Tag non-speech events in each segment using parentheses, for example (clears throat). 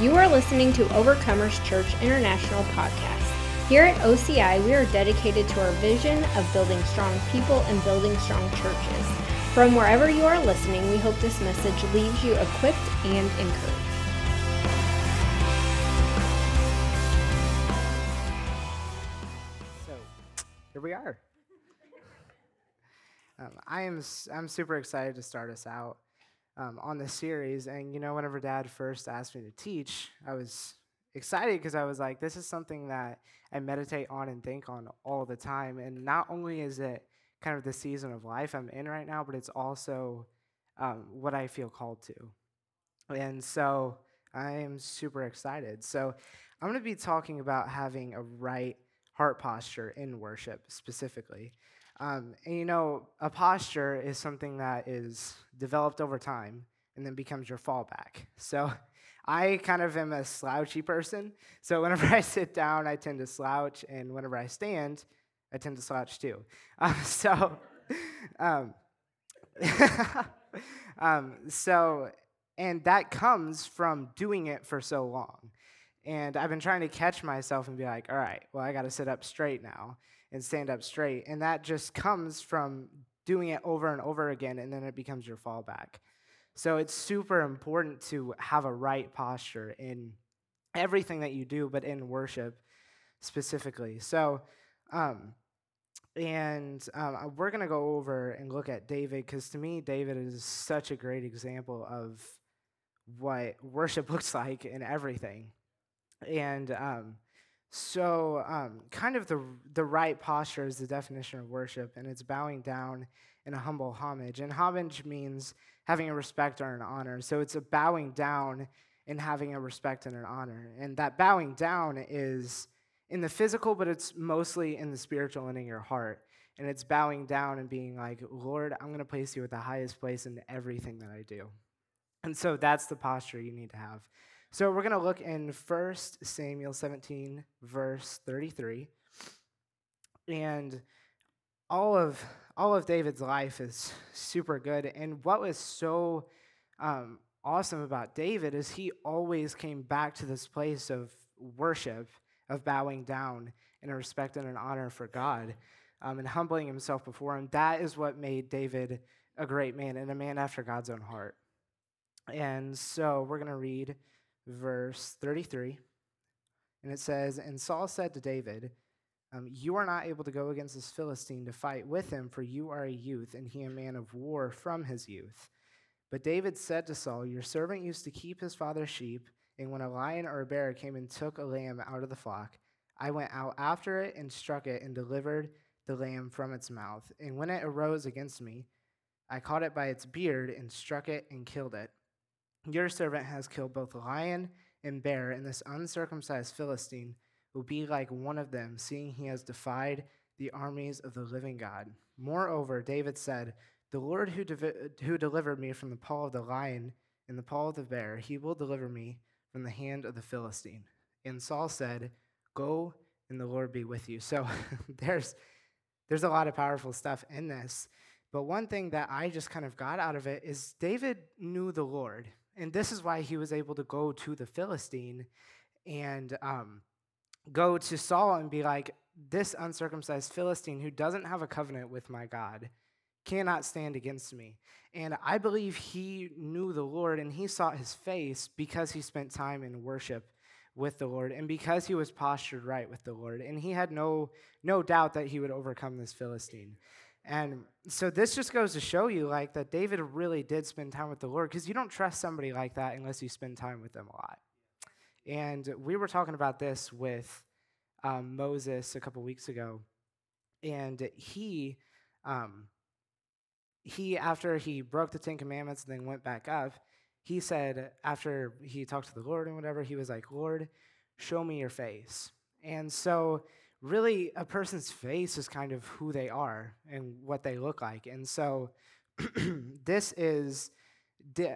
You are listening to Overcomers Church International podcast. Here at OCI, we are dedicated to our vision of building strong people and building strong churches. From wherever you are listening, we hope this message leaves you equipped and encouraged. So, here we are. (laughs) Um, I am I'm super excited to start us out um, on the series. And you know, whenever Dad first asked me to teach, I was excited because I was like, this is something that I meditate on and think on all the time. And not only is it kind of the season of life I'm in right now, but it's also um, what I feel called to. And so I am super excited. So I'm going to be talking about having a right heart posture in worship specifically. Um, and you know, a posture is something that is developed over time and then becomes your fallback. So (laughs) I kind of am a slouchy person. So (laughs) whenever I sit down, I tend to slouch, and whenever I stand, I tend to slouch too. (laughs) Um, so, um, um, so, and that comes from doing it for so long. And I've been trying to catch myself and be like, all right, well, I got to sit up straight now and stand up straight. And that just comes from doing it over and over again, and then it becomes your fallback. So it's super important to have a right posture in everything that you do, but in worship specifically. So, um, and um, we're going to go over and look at David because to me, David is such a great example of what worship (laughs) looks like in everything. And um, so, um, kind of the, the right posture is the definition of worship, and it's bowing down in a humble homage. And homage means having a respect or an honor. So, it's a bowing down and having a respect and an honor. And that bowing down is in the physical, but it's mostly in the spiritual and in your heart. And it's bowing down and being like, Lord, I'm going to place you at the highest place in everything that I do. And so that's the posture you need to have. So we're going to look in 1 Samuel 17, verse 33. And all of all of David's life is super good. And what was so um, awesome about David is he always came back to this place of worship, of bowing down in a respect and an honor for God, um, and humbling himself before him. That is what made David a great man and a man after God's own heart. And so we're going to read verse 33. And it says, And Saul said to David, um, You are not able to go against this Philistine to fight with him, for you are a youth, and he a man of war from his youth. But David said to Saul, Your servant used to keep his father's sheep, and when a lion or a bear came and took a lamb out of the flock, I went out after it and struck it and delivered the lamb from its mouth. And when it arose against me, I caught it by its beard and struck it and killed it. Your servant has killed both lion and bear, and this uncircumcised Philistine will be like one of them, seeing he has defied the armies of the living God. Moreover, David said, The Lord who, de- who delivered me from the paw of the lion and the paw of the bear, he will deliver me from the hand of the Philistine. And Saul said, Go and the Lord be with you. So (laughs) there's there's a lot of powerful stuff in this. But one thing that I just kind of got out of it is David knew the Lord. And this is why he was able to go to the Philistine and um, go to Saul and be like, This uncircumcised Philistine who doesn't have a covenant with my God cannot stand against me. And I believe he knew the Lord and he sought his face because he spent time in worship with the Lord and because he was postured right with the Lord. And he had no, no doubt that he would overcome this Philistine. And so this just goes to show you like that David really did spend time with the Lord because you don't trust somebody like that unless you spend time with them a lot. And we were talking about this with um, Moses a couple weeks ago, and he, um, he after he broke the Ten Commandments and then went back up, he said after he talked to the Lord and whatever, he was like, "Lord, show me your face." And so really a person's face is kind of who they are and what they look like. And so (clears throat) this is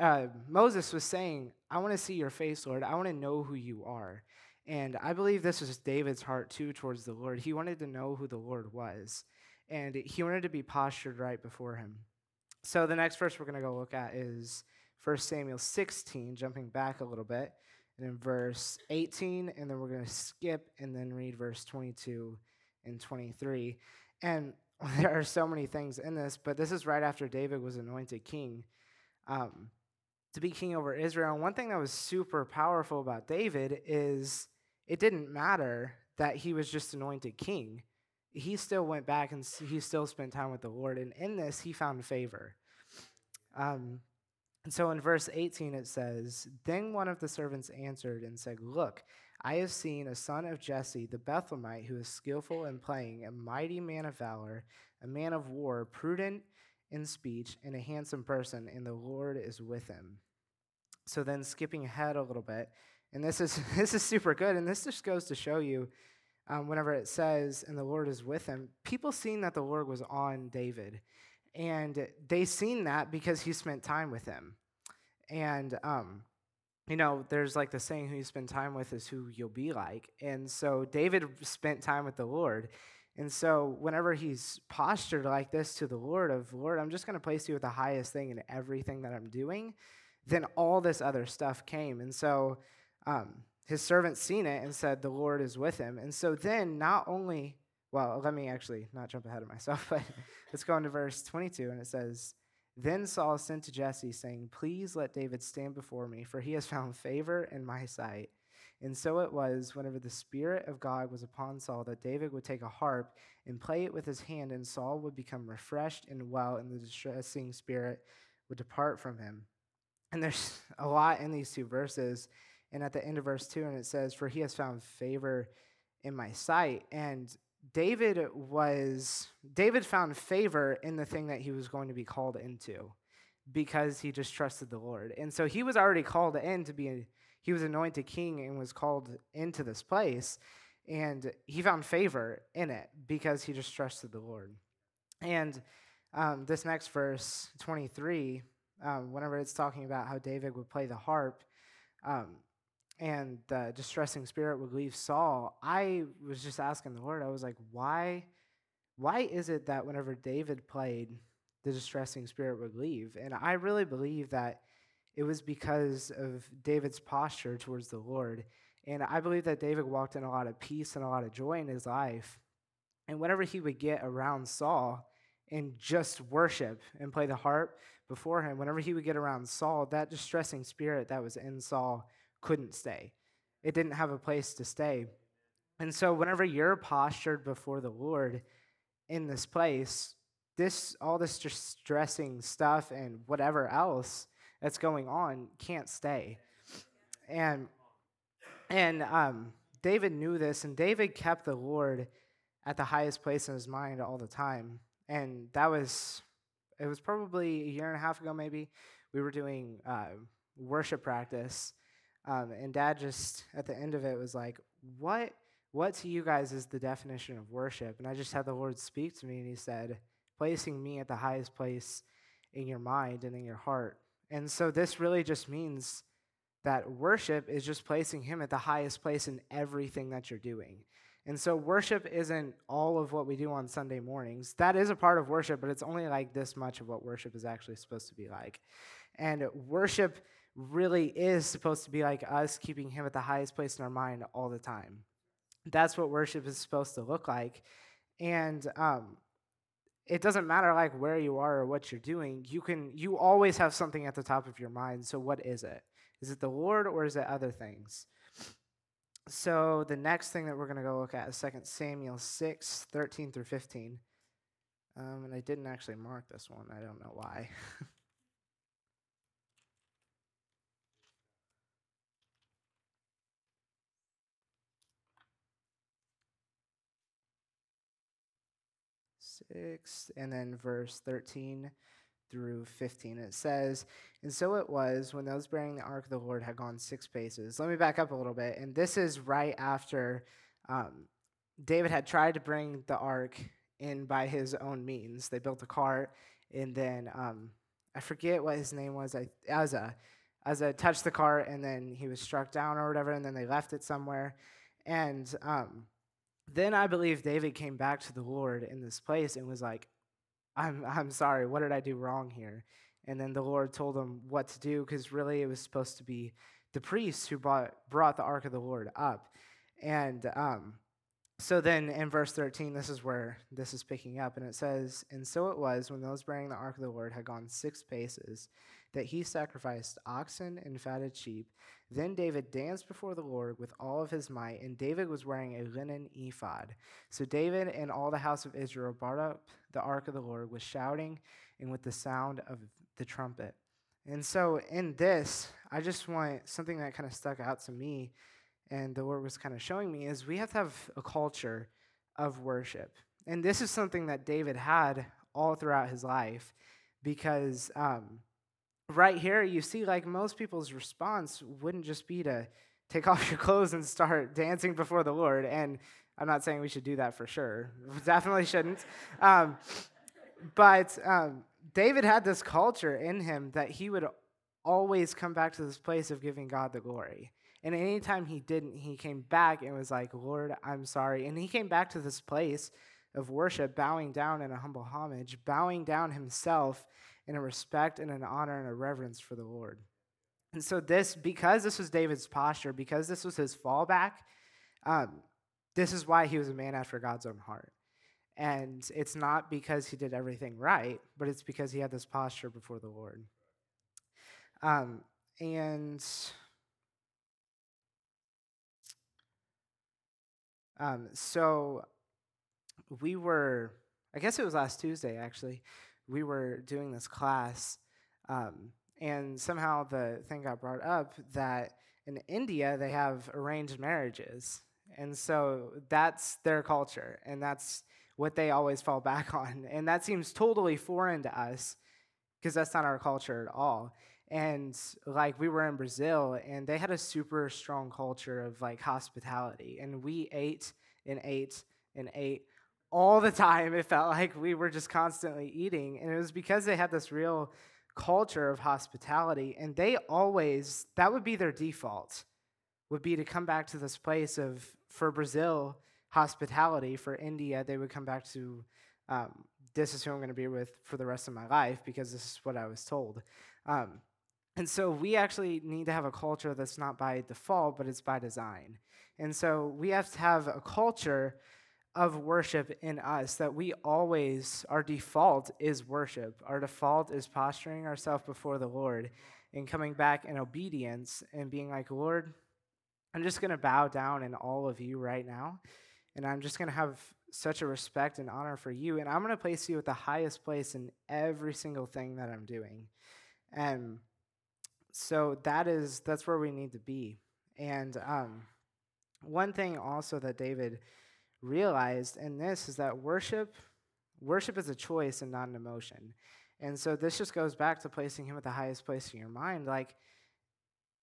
uh, Moses was saying, I want to see your face, Lord. I want to know who you are. And I believe this was David's heart too towards the Lord. He wanted to know who the Lord was, and he wanted to be postured right before him. So the next verse we're going to go look at is 1 Samuel 16, jumping back a little bit. And in verse 18, and then we're going to skip and then read verse 22 and 23. And (laughs) there are so many things in this, but this is right after David was anointed king um, to be king over Israel. And one thing that was super powerful about David is it didn't matter that he was just anointed king. He still went back and he still spent time with the Lord. And in this, he found favor. Um, and so in verse 18, it says, Then one of the servants answered and said, Look, I have seen a son of Jesse the Bethlehemite who is skillful in playing, a mighty man of valor, a man of war, prudent in speech, and a handsome person, and the Lord is with him. So then skipping ahead a little bit, and this is (laughs) this is super good, and this just goes to show you um, whenever it says, and the Lord is with him, people seeing that the Lord was on David and they seen that because he spent time with him. And um, you know there's like the saying who you spend time with is who you'll be like. And so david spent time with the lord. And so whenever he's postured like this to the lord of lord i'm just going to place you at the highest thing in everything that i'm doing then all this other stuff came. And so um, his servant seen it and said the lord is with him. And so then not only well, let me actually not jump ahead of myself, (laughs) but let's go into verse 22, and it says, Then Saul sent to Jesse, saying, Please let David stand before me, for he has found favor in my sight. And so it was, whenever the Spirit of God was upon Saul, that David would take a harp and play it with his hand, and Saul would become refreshed and well, and the distressing spirit would depart from him. And there's (laughs) a lot in these two verses. And at the end of verse 2, and it says, For he has found favor in my sight. And David was David found favor in the thing that he was going to be called into because he just trusted the Lord. And so he was already called in to be he was anointed king and was called into this place and he found favor in it because he just trusted the Lord. And um, this next verse 23 um, whenever it's talking about how David would play the harp um, and the distressing spirit would leave Saul, I was just asking the Lord, I was like, why, why is it that whenever David played, the distressing spirit would leave? And I really believe that it was because of David's posture towards the Lord. And I believe that David walked in a lot of peace and a lot of joy in his life. And whenever he would get around Saul and just worship and play the harp before him, whenever he would get around Saul, that distressing spirit that was in Saul couldn't stay. It didn't have a place to stay. And so, whenever you're postured before the Lord in this place, this all this distressing stuff and whatever else that's going on can't stay. And and um, David knew this, and David kept the Lord at the highest place in his mind all the time. And that was it was probably a year and a half ago, maybe. We were doing uh, worship practice, um, and dad just at the end of it was like, What what to you guys is the definition of worship? And I just had the Lord speak to me and he said, placing me at the highest place in your mind and in your heart. And so this really just means that worship is just placing him at the highest place in everything that you're doing. And so worship isn't all of what we do on Sunday mornings. That is a part of worship, but it's only like this much of what worship is actually supposed to be like. And worship really is supposed to be like us keeping Him at the highest place in our mind all the time. That's what worship is supposed to look like. And um, it doesn't matter like where you are or what you're doing. You can you always have something at the top of your mind. So what is it? Is it the Lord or is it other things? So the next thing that we're going to go look at is 2 Samuel 6, 13 through 15. Um, and I didn't actually mark this one. I don't know why. (laughs) six, and then verse 13 through 15. It says, And so it was when those bearing the ark of the Lord had gone six paces. Let me back up a little bit. And this is right after um, David had tried to bring the ark in by his own means. They built a cart, and then um, I forget what his name was. I, Uzzah. Uzzah touched the cart, and then he was struck down or whatever, and then they left it somewhere. And um, then I believe David came back to the Lord in this place and was like, I'm, I'm sorry, what did I do wrong here? And then the Lord told him what to do because really it was supposed to be the priests who brought, brought the ark of the Lord up. And um, so then in verse 13, this is where this is picking up, and it says, And so it was when those bearing the ark of the Lord had gone six paces that he sacrificed oxen and fatted sheep. Then David danced before the Lord with all of his might, and David was wearing a linen ephod. So David and all the house of Israel brought up the ark of the Lord with shouting and with the sound of the trumpet. And so in this, I just want something that kind of stuck out to me and the Lord was kind of showing me is we have to have a culture of worship. And this is something that David had all throughout his life because um, right here you see like most people's response wouldn't just be to take off your clothes and start (laughs) dancing before the Lord. And I'm not saying we should do that for sure. (laughs) Definitely shouldn't. Um, but um, David had this culture in him that he would always come back to this place of giving God the glory. And anytime he didn't, he came back and was like, Lord, I'm sorry. And he came back to this place of worship, bowing down in a humble homage, bowing down himself in a respect and an honor and a reverence for the Lord. And so, this, because this was David's posture, because this was his fallback, um, this is why he was a man after God's own heart. And it's not because he did everything right, but it's because he had this posture before the Lord. Um, and Um, so we were, I guess it was last Tuesday actually, we were doing this class, um, and somehow the thing got brought up that in India they have arranged marriages. And so that's their culture, and that's what they always fall back (laughs) on. And that seems totally foreign to us because that's not our culture at all. And like we were in Brazil and they had a super strong culture of like hospitality. And we ate and ate and ate all the time. It felt like we were just constantly eating. And it was because they had this real culture of hospitality. And they always, that would be their default, would be to come back to this place of, for Brazil, hospitality. For India, they would come back to, um, this is who I'm going to be with for the rest of my life because this is what I was told. Um, and so we actually need to have a culture that's not by default, but it's by design. And so we have to have a culture of worship in us that we always, our default is worship. Our default is posturing ourselves before the Lord and coming back in obedience and being like, Lord, I'm just going to bow down in all of you right now. And I'm just going to have such a respect and honor for you. And I'm going to place you at the highest place in every single thing that I'm doing. And so that is that's where we need to be. And um, one thing also that David realized in this is that worship worship is a choice and not an emotion. And so this just goes back to placing him at the highest place in your mind. Like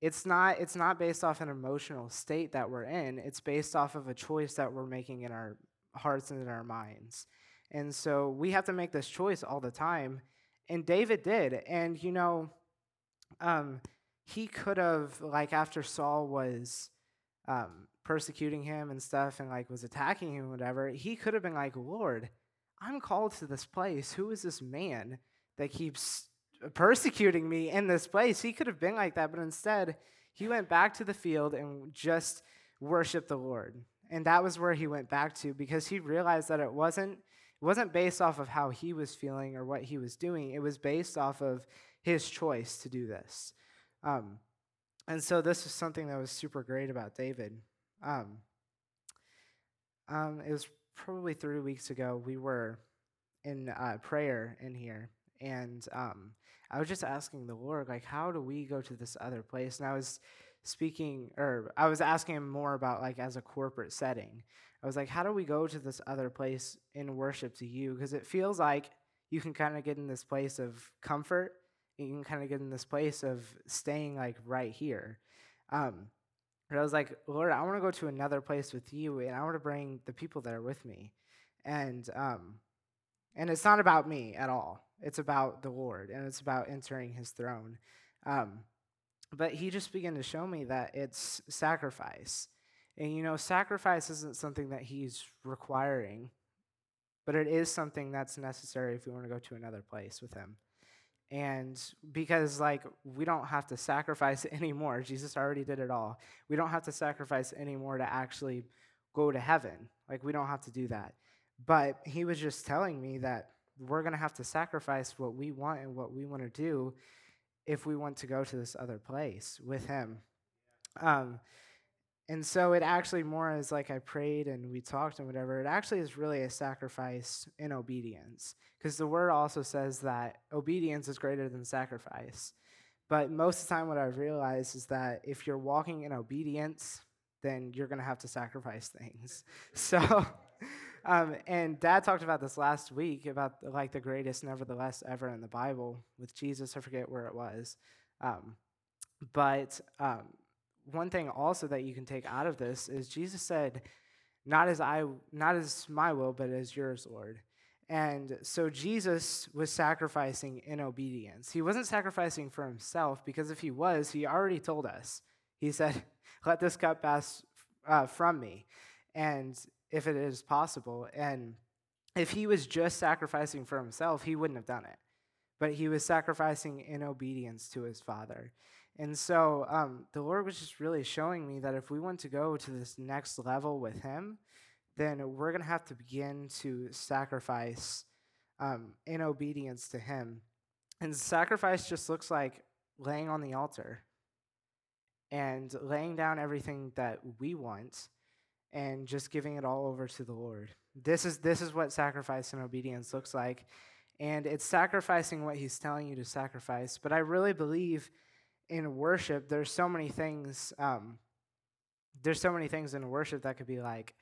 it's not it's not based off an emotional state that we're in. It's based off of a choice that we're making in our hearts and in our minds. And so we have to make this choice all the time. And David did. And you know, um, he could have, like, after Saul was um, persecuting him and stuff and, like, was attacking him, whatever, he could have been like, Lord, I'm called to this place. Who is this man that keeps persecuting me in this place? He could have been like that, but instead, he went back to the field and just worshiped the Lord. And that was where he went back to because he realized that it wasn't it wasn't based off of how he was feeling or what he was doing. It was based off of his choice to do this. Um, and so this was something that was super great about David. Um, um, it was probably three weeks ago. We were in uh, prayer in here, and um, I was just asking the Lord, like, how do we go to this other place? And I was speaking, or I was asking him more about like as a corporate setting. I was like, how do we go to this other place in worship to you? Because it feels like you can kind of get in this place of comfort you can kind of get in this place of staying like right here. Um, but I was like, Lord, I want to go to another place with you, and I want to bring the people that are with me. And um, and it's not about me at all. It's about the Lord, and it's about entering His throne. Um, but He just began to show me that it's sacrifice, and you know, sacrifice isn't something that He's requiring, but it is something that's necessary if we want to go to another place with Him. And because, like, we don't have to sacrifice (laughs) anymore. Jesus already did it all. We don't have to sacrifice anymore to actually go to heaven. Like, we don't have to do that. But he was just telling me that we're going to have to sacrifice what we want and what we want to do if we want to go to this other place with him. Um, and so it actually more is like I prayed and we talked and whatever. It actually is really a sacrifice in obedience because the word also says that obedience is greater than sacrifice. But most of the time, what I've realized is that if you're walking in obedience, then you're going to have to sacrifice things. (laughs) So, um, and Dad talked about this last week about like the greatest nevertheless ever in the Bible with Jesus. I forget where it was. Um, but um, one thing also that you can take out of this is Jesus said, "Not as I, not as my will, but as yours, Lord." And so Jesus was sacrificing in obedience. He wasn't sacrificing for himself because if he was, he already told us. He said, (laughs) "Let this cup pass uh, from me," and if it is possible, and if he was just sacrificing for himself, he wouldn't have done it. But he was sacrificing in obedience to his Father. And so um, the Lord was just really showing me that if we want to go to this next level with Him, then we're going to have to begin to sacrifice um, in obedience to Him. And sacrifice just looks like laying on the altar and laying down everything that we want and just giving it all over to the Lord. This is this is what sacrifice and obedience looks like. And it's sacrificing what he's telling you to sacrifice, but I really believe in worship, there's so many things. Um, there's so many things in worship that could be like,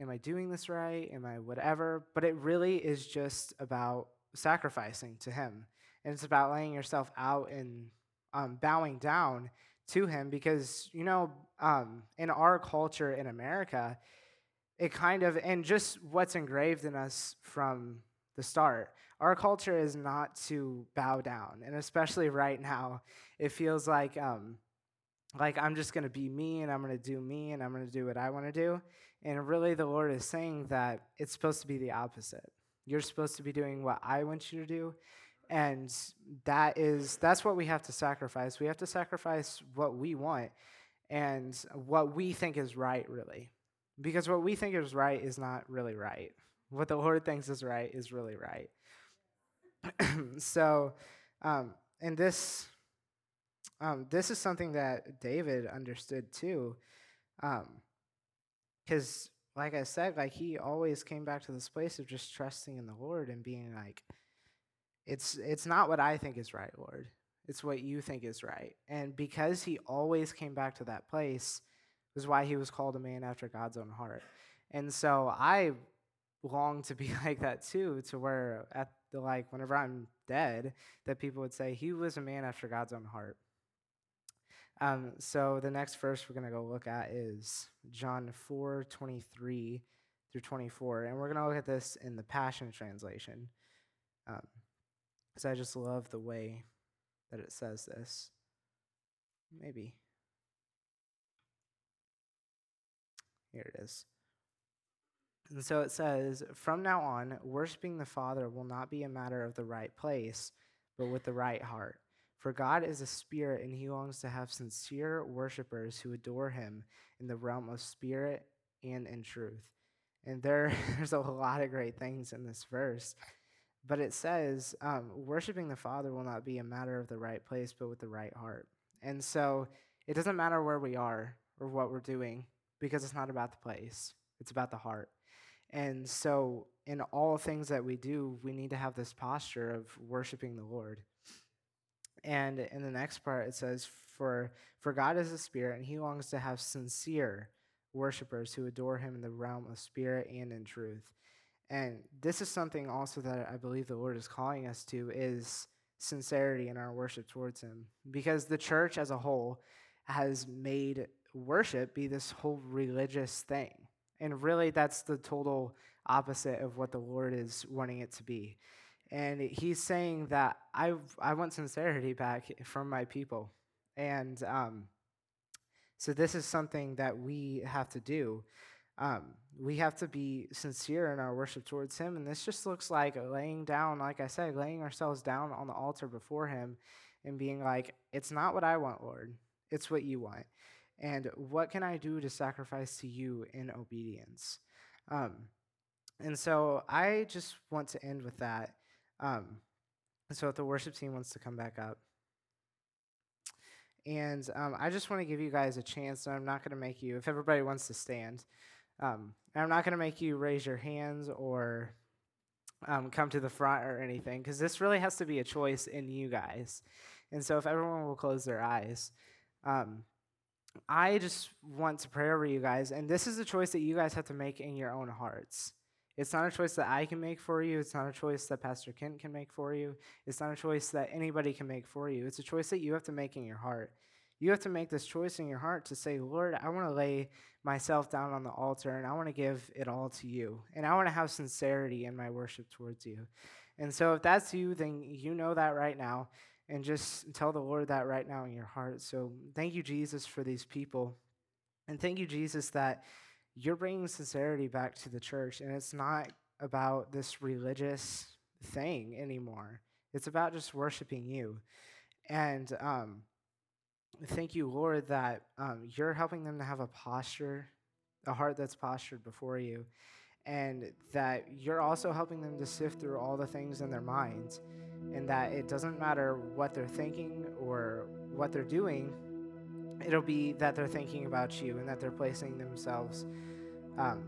am I doing this right? Am I whatever? But it really is just about sacrificing to Him. And it's about laying yourself out and um, bowing down to Him because, you know, um, in our culture in America, it kind of, and just what's engraved in us from the start, our culture is not to bow down. And especially right now, it feels like um, like I'm just going to be me and I'm going to do me and I'm going to do what I want to do. And really, the Lord is saying that it's supposed to be the opposite. You're supposed to be doing what I want you to do. And that is that's what we have to sacrifice. We have to sacrifice what we want and what we think is right, really. Because what we think is right is not really right. What the Lord thinks is right is really right. (clears throat) so, um, and this um, this is something that David understood too, because, um, like I said, like he always came back to this place of just trusting in the Lord and being like, "It's it's not what I think is right, Lord. It's what you think is right." And because he always came back to that place, was why he was called a man after God's own heart. And so I long to be (laughs) like that too, to where at the like whenever I'm dead, that people would say he was a man after God's own heart. Um, so the next verse we're gonna go look at is John 4, 23 through 24. And we're gonna look at this in the Passion Translation. because um, I just love the way that it says this. Maybe. Here it is. And so it says, From now on, worshiping the Father will not be a matter of the right place, but with the right heart. For God is a spirit, and he longs to have sincere worshipers who adore him in the realm of spirit and in truth. And there, (laughs) there's a lot of great things in this verse. But it says, um, worshiping the Father will not be a matter of the right place, but with the right heart. And so it doesn't matter where we are or what we're doing, because it's not about the place, it's about the heart. And so, in all things that we do, we need to have this posture of worshiping the Lord. And in the next part, it says, For, for God is a spirit, and he longs to have sincere worshipers who adore him in the realm of spirit and in truth. And this is something also that I believe the Lord is calling us to is sincerity in our worship towards him. Because the church as a whole has made worship be this whole religious thing. And really, that's the total opposite of what the Lord is wanting it to be. And he's saying that I, I want sincerity back from my people. And um, so this is something that we have to do. um, we have to be sincere in our worship towards Him. And this just looks like laying down, like I said, laying ourselves down on the altar before Him and being like, it's not what I want, Lord, it's what you want. And what can I do to sacrifice to you in obedience? Um, and so I just want to end with that. Um, so if the worship team wants to come back up. And um, I just want to give you guys a chance, I'm not going to make you, if everybody wants to stand, um, I'm not going to make you raise your hands or um, come to the front or anything, because this really has to be a choice in you guys. And so if everyone will close their eyes, um, I just want to pray over you guys, and this is a choice that you guys have to make in your own hearts. It's not a choice that I can make for you. It's not a choice that Pastor Kent can make for you. It's not a choice that anybody can make for you. It's a choice that you have to make in your heart. You have to make this choice in your heart to say, Lord, I want to lay myself down on the altar and I want to give it all to you. And I want to have sincerity in my worship towards you. And so if that's you, then you know that right now. And just tell the Lord that right now in your heart. So thank you, Jesus, for these people. And thank you, Jesus, that you're bringing sincerity back to the church, and it's not about this religious thing anymore. It's about just worshiping you. And um, thank you, Lord, that um, you're helping them to have a posture, a heart that's postured before you, and that you're also helping them to sift through all the things in their minds, and that it doesn't matter what they're thinking or what they're doing it'll be that they're thinking about you and that they're placing themselves um,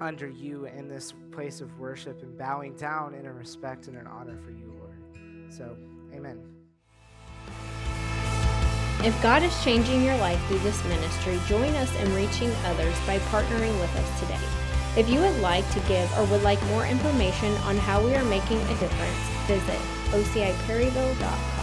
under you in this place of worship and bowing down in a respect and an honor for you, Lord. So, amen. If God is changing your life through this ministry, join us in reaching others by partnering with us today. If you would like to give or would like more information on how we are making a difference, visit ociperryville.com.